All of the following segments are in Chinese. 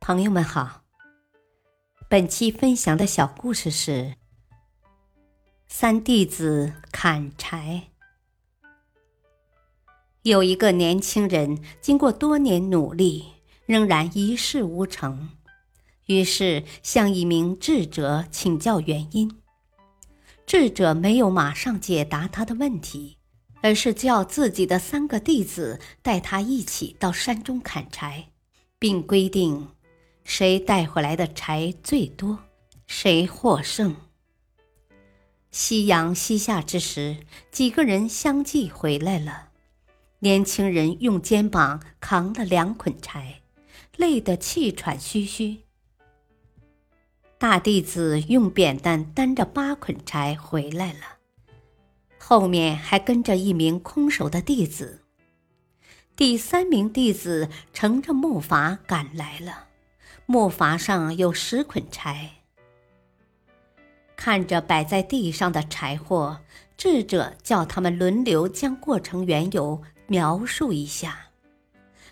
朋友们好，本期分享的小故事是三弟子砍柴。有一个年轻人，经过多年努力，仍然一事无成，于是向一名智者请教原因。智者没有马上解答他的问题，而是叫自己的三个弟子带他一起到山中砍柴，并规定。谁带回来的柴最多，谁获胜。夕阳西下之时，几个人相继回来了。年轻人用肩膀扛了两捆柴，累得气喘吁吁。大弟子用扁担担着八捆柴回来了，后面还跟着一名空手的弟子。第三名弟子乘着木筏赶来了。木筏上有十捆柴，看着摆在地上的柴火，智者叫他们轮流将过程缘由描述一下。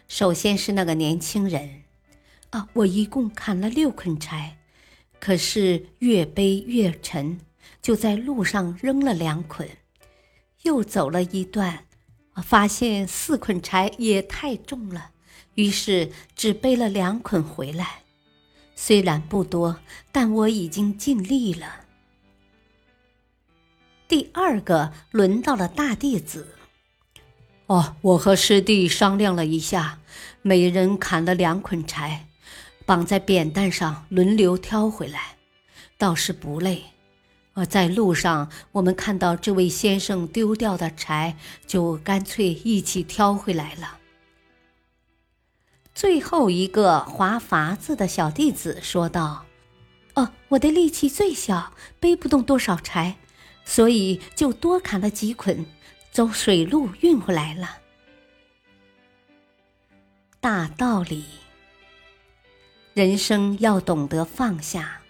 首先是那个年轻人，啊，我一共砍了六捆柴，可是越背越沉，就在路上扔了两捆，又走了一段，发现四捆柴也太重了，于是只背了两捆回来。虽然不多，但我已经尽力了。第二个轮到了大弟子。哦，我和师弟商量了一下，每人砍了两捆柴，绑在扁担上，轮流挑回来，倒是不累。而在路上，我们看到这位先生丢掉的柴，就干脆一起挑回来了。最后一个划筏子的小弟子说道：“哦，我的力气最小，背不动多少柴，所以就多砍了几捆，走水路运回来了。”大道理，人生要懂得放下，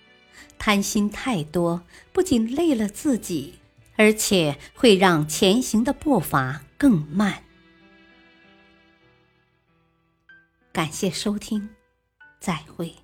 贪心太多，不仅累了自己，而且会让前行的步伐更慢。感谢收听，再会。